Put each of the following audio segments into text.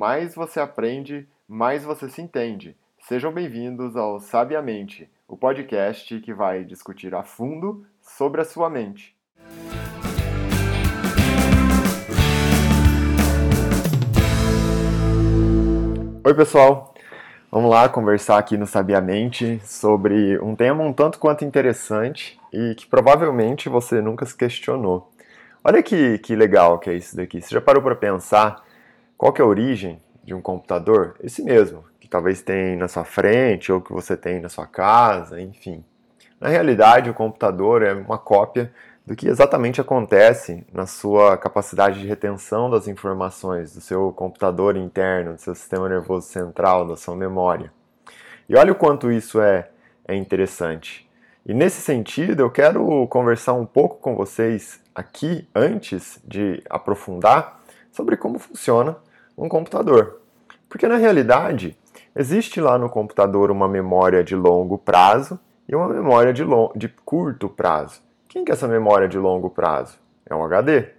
mais você aprende, mais você se entende. Sejam bem-vindos ao Sabiamente, o podcast que vai discutir a fundo sobre a sua mente. Oi, pessoal! Vamos lá conversar aqui no Sabiamente sobre um tema um tanto quanto interessante e que provavelmente você nunca se questionou. Olha que, que legal que é isso daqui. Você já parou para pensar qual que é a origem de um computador? Esse mesmo, que talvez tem na sua frente ou que você tem na sua casa, enfim. Na realidade, o computador é uma cópia do que exatamente acontece na sua capacidade de retenção das informações, do seu computador interno, do seu sistema nervoso central, da sua memória. E olha o quanto isso é, é interessante. E nesse sentido, eu quero conversar um pouco com vocês aqui, antes de aprofundar, sobre como funciona um computador. Porque na realidade, existe lá no computador uma memória de longo prazo e uma memória de, de curto prazo. Quem que é essa memória de longo prazo? É um HD.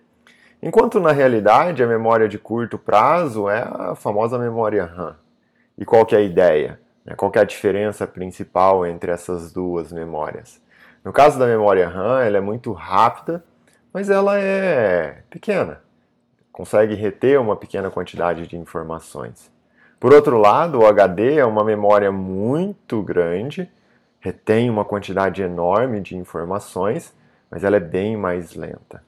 Enquanto na realidade a memória de curto prazo é a famosa memória RAM. E qual que é a ideia? Né? Qual que é a diferença principal entre essas duas memórias? No caso da memória RAM, ela é muito rápida, mas ela é pequena. Consegue reter uma pequena quantidade de informações. Por outro lado, o HD é uma memória muito grande, retém uma quantidade enorme de informações, mas ela é bem mais lenta.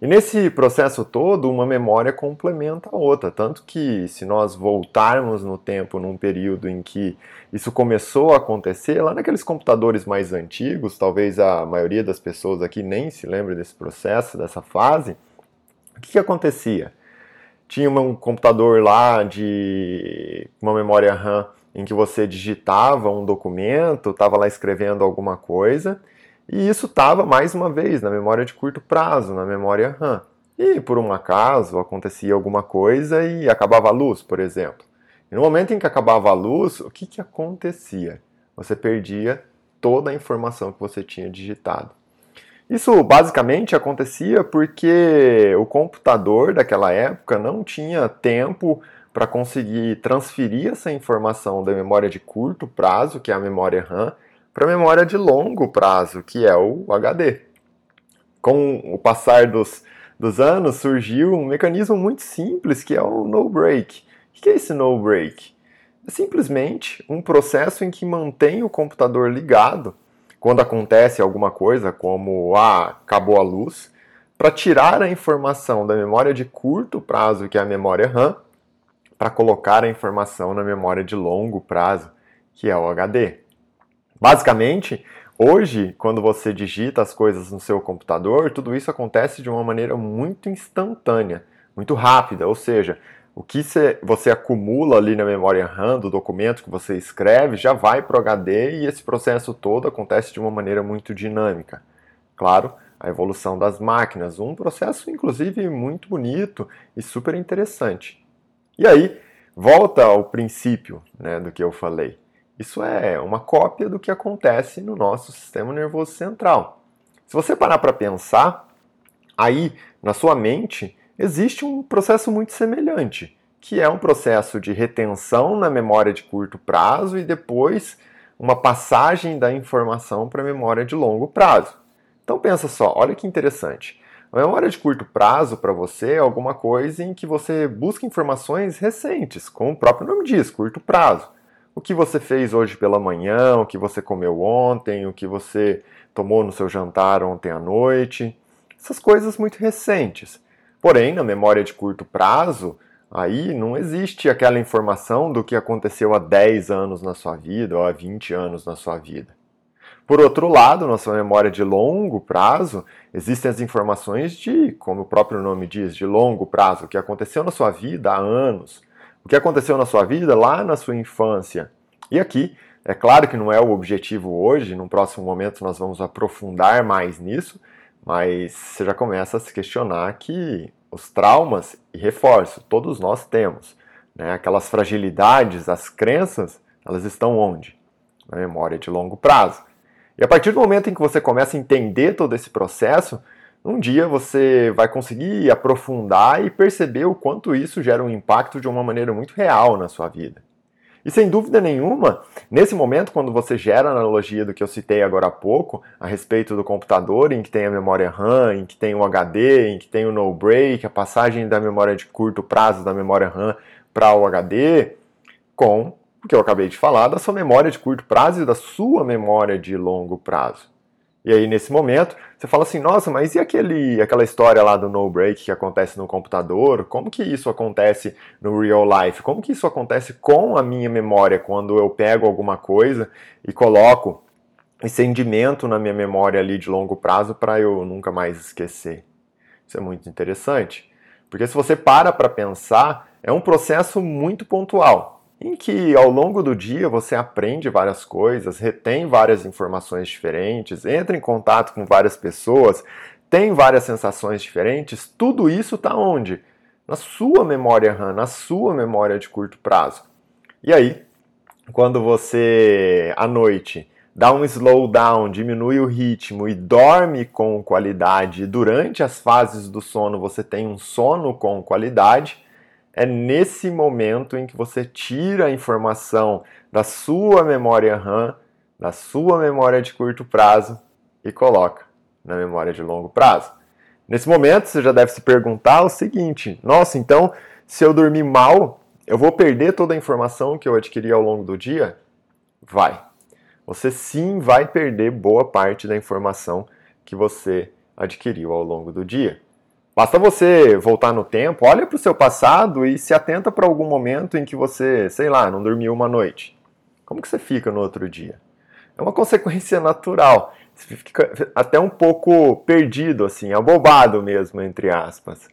E nesse processo todo, uma memória complementa a outra, tanto que se nós voltarmos no tempo num período em que isso começou a acontecer, lá naqueles computadores mais antigos, talvez a maioria das pessoas aqui nem se lembre desse processo, dessa fase, o que, que acontecia? Tinha um computador lá de uma memória RAM em que você digitava um documento, estava lá escrevendo alguma coisa, e isso estava, mais uma vez, na memória de curto prazo, na memória RAM. E por um acaso acontecia alguma coisa e acabava a luz, por exemplo. E no momento em que acabava a luz, o que, que acontecia? Você perdia toda a informação que você tinha digitado. Isso basicamente acontecia porque o computador daquela época não tinha tempo para conseguir transferir essa informação da memória de curto prazo, que é a memória RAM, para a memória de longo prazo, que é o HD. Com o passar dos, dos anos, surgiu um mecanismo muito simples que é o no break. O que é esse no break? É simplesmente um processo em que mantém o computador ligado quando acontece alguma coisa, como ah, acabou a luz, para tirar a informação da memória de curto prazo, que é a memória RAM, para colocar a informação na memória de longo prazo, que é o HD. Basicamente, hoje, quando você digita as coisas no seu computador, tudo isso acontece de uma maneira muito instantânea, muito rápida, ou seja, o que você acumula ali na memória RAM do documento que você escreve já vai para o HD e esse processo todo acontece de uma maneira muito dinâmica. Claro, a evolução das máquinas, um processo inclusive muito bonito e super interessante. E aí, volta ao princípio né, do que eu falei. Isso é uma cópia do que acontece no nosso sistema nervoso central. Se você parar para pensar, aí na sua mente existe um processo muito semelhante, que é um processo de retenção na memória de curto prazo e depois uma passagem da informação para a memória de longo prazo. Então pensa só, olha que interessante. A memória de curto prazo para você é alguma coisa em que você busca informações recentes, como o próprio nome diz, curto prazo o que você fez hoje pela manhã, o que você comeu ontem, o que você tomou no seu jantar ontem à noite. Essas coisas muito recentes. Porém, na memória de curto prazo, aí não existe aquela informação do que aconteceu há 10 anos na sua vida ou há 20 anos na sua vida. Por outro lado, na sua memória de longo prazo, existem as informações de, como o próprio nome diz, de longo prazo, o que aconteceu na sua vida há anos, o que aconteceu na sua vida lá na sua infância. E aqui, é claro que não é o objetivo hoje, num próximo momento nós vamos aprofundar mais nisso, mas você já começa a se questionar que os traumas, e reforço, todos nós temos, né? aquelas fragilidades, as crenças, elas estão onde? Na memória de longo prazo. E a partir do momento em que você começa a entender todo esse processo, um dia você vai conseguir aprofundar e perceber o quanto isso gera um impacto de uma maneira muito real na sua vida. E sem dúvida nenhuma, nesse momento, quando você gera a analogia do que eu citei agora há pouco, a respeito do computador, em que tem a memória RAM, em que tem o HD, em que tem o no break, a passagem da memória de curto prazo da memória RAM para o HD, com o que eu acabei de falar da sua memória de curto prazo e da sua memória de longo prazo. E aí, nesse momento, você fala assim: nossa, mas e aquele, aquela história lá do no break que acontece no computador? Como que isso acontece no real life? Como que isso acontece com a minha memória quando eu pego alguma coisa e coloco esse rendimento na minha memória ali de longo prazo para eu nunca mais esquecer? Isso é muito interessante. Porque se você para para pensar, é um processo muito pontual em que ao longo do dia você aprende várias coisas, retém várias informações diferentes, entra em contato com várias pessoas, tem várias sensações diferentes, tudo isso está onde? Na sua memória RAM, na sua memória de curto prazo. E aí, quando você à noite dá um slowdown, diminui o ritmo e dorme com qualidade, durante as fases do sono você tem um sono com qualidade, é nesse momento em que você tira a informação da sua memória RAM, da sua memória de curto prazo e coloca na memória de longo prazo. Nesse momento, você já deve se perguntar o seguinte: nossa, então se eu dormir mal, eu vou perder toda a informação que eu adquiri ao longo do dia? Vai. Você sim vai perder boa parte da informação que você adquiriu ao longo do dia. Basta você voltar no tempo, olha para o seu passado e se atenta para algum momento em que você, sei lá, não dormiu uma noite. Como que você fica no outro dia? É uma consequência natural. Você fica até um pouco perdido, assim, abobado mesmo, entre aspas.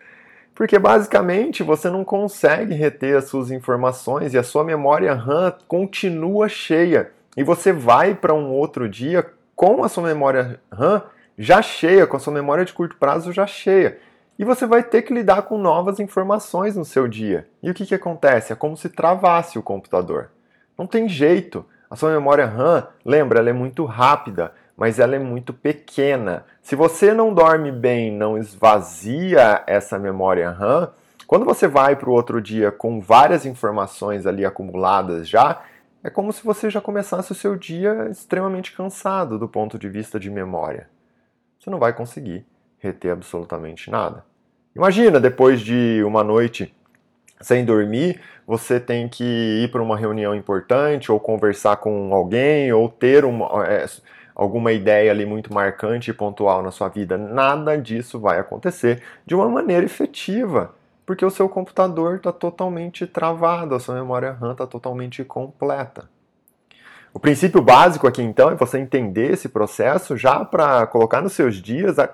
Porque basicamente você não consegue reter as suas informações e a sua memória RAM continua cheia. E você vai para um outro dia com a sua memória RAM já cheia, com a sua memória de curto prazo já cheia e você vai ter que lidar com novas informações no seu dia. E o que, que acontece? É como se travasse o computador. Não tem jeito. A sua memória RAM, lembra, ela é muito rápida, mas ela é muito pequena. Se você não dorme bem, não esvazia essa memória RAM, quando você vai para o outro dia com várias informações ali acumuladas já, é como se você já começasse o seu dia extremamente cansado do ponto de vista de memória. Você não vai conseguir reter absolutamente nada. Imagina, depois de uma noite sem dormir, você tem que ir para uma reunião importante, ou conversar com alguém, ou ter uma, é, alguma ideia ali muito marcante e pontual na sua vida. Nada disso vai acontecer de uma maneira efetiva, porque o seu computador está totalmente travado, a sua memória RAM está totalmente completa. O princípio básico aqui então é você entender esse processo já para colocar nos seus dias a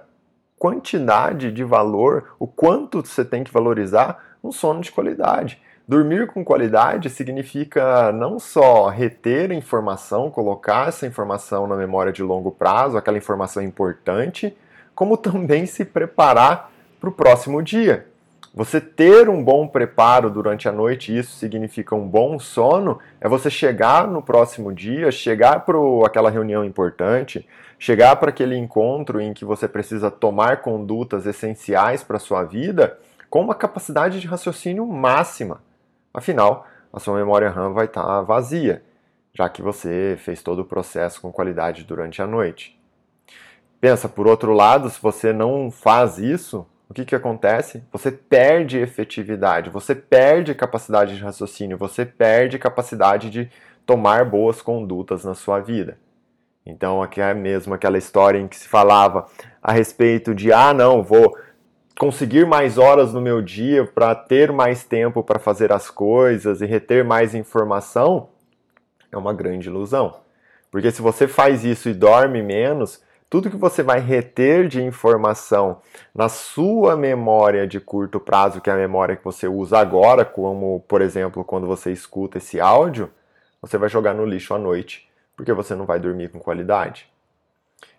quantidade de valor, o quanto você tem que valorizar um sono de qualidade. Dormir com qualidade significa não só reter informação, colocar essa informação na memória de longo prazo, aquela informação importante, como também se preparar para o próximo dia. Você ter um bom preparo durante a noite, isso significa um bom sono, é você chegar no próximo dia, chegar para aquela reunião importante, chegar para aquele encontro em que você precisa tomar condutas essenciais para a sua vida com uma capacidade de raciocínio máxima. Afinal, a sua memória RAM vai estar tá vazia, já que você fez todo o processo com qualidade durante a noite. Pensa, por outro lado, se você não faz isso, o que, que acontece? Você perde efetividade, você perde capacidade de raciocínio, você perde capacidade de tomar boas condutas na sua vida. Então, aqui é mesmo aquela história em que se falava a respeito de, ah, não, vou conseguir mais horas no meu dia para ter mais tempo para fazer as coisas e reter mais informação, é uma grande ilusão. Porque se você faz isso e dorme menos, tudo que você vai reter de informação na sua memória de curto prazo, que é a memória que você usa agora, como por exemplo quando você escuta esse áudio, você vai jogar no lixo à noite porque você não vai dormir com qualidade.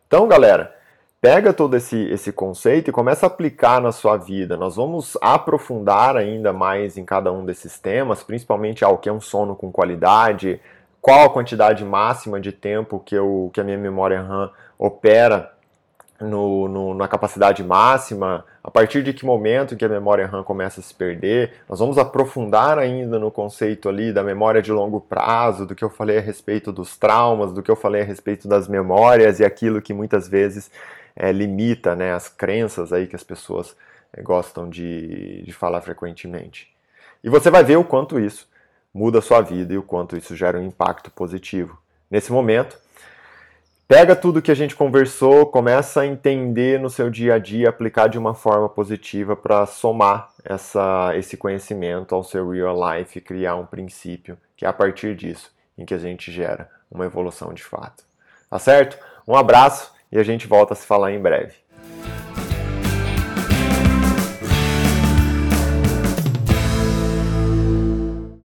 Então, galera, pega todo esse, esse conceito e começa a aplicar na sua vida. Nós vamos aprofundar ainda mais em cada um desses temas, principalmente ao que é um sono com qualidade, qual a quantidade máxima de tempo que, eu, que a minha memória RAM opera no, no, na capacidade máxima, a partir de que momento que a memória RAM começa a se perder. Nós vamos aprofundar ainda no conceito ali da memória de longo prazo, do que eu falei a respeito dos traumas, do que eu falei a respeito das memórias e aquilo que muitas vezes é, limita né, as crenças aí que as pessoas é, gostam de, de falar frequentemente. E você vai ver o quanto isso muda a sua vida e o quanto isso gera um impacto positivo. Nesse momento, Pega tudo que a gente conversou, começa a entender no seu dia a dia, aplicar de uma forma positiva para somar essa, esse conhecimento ao seu real life e criar um princípio que é a partir disso em que a gente gera uma evolução de fato. Tá certo? Um abraço e a gente volta a se falar em breve.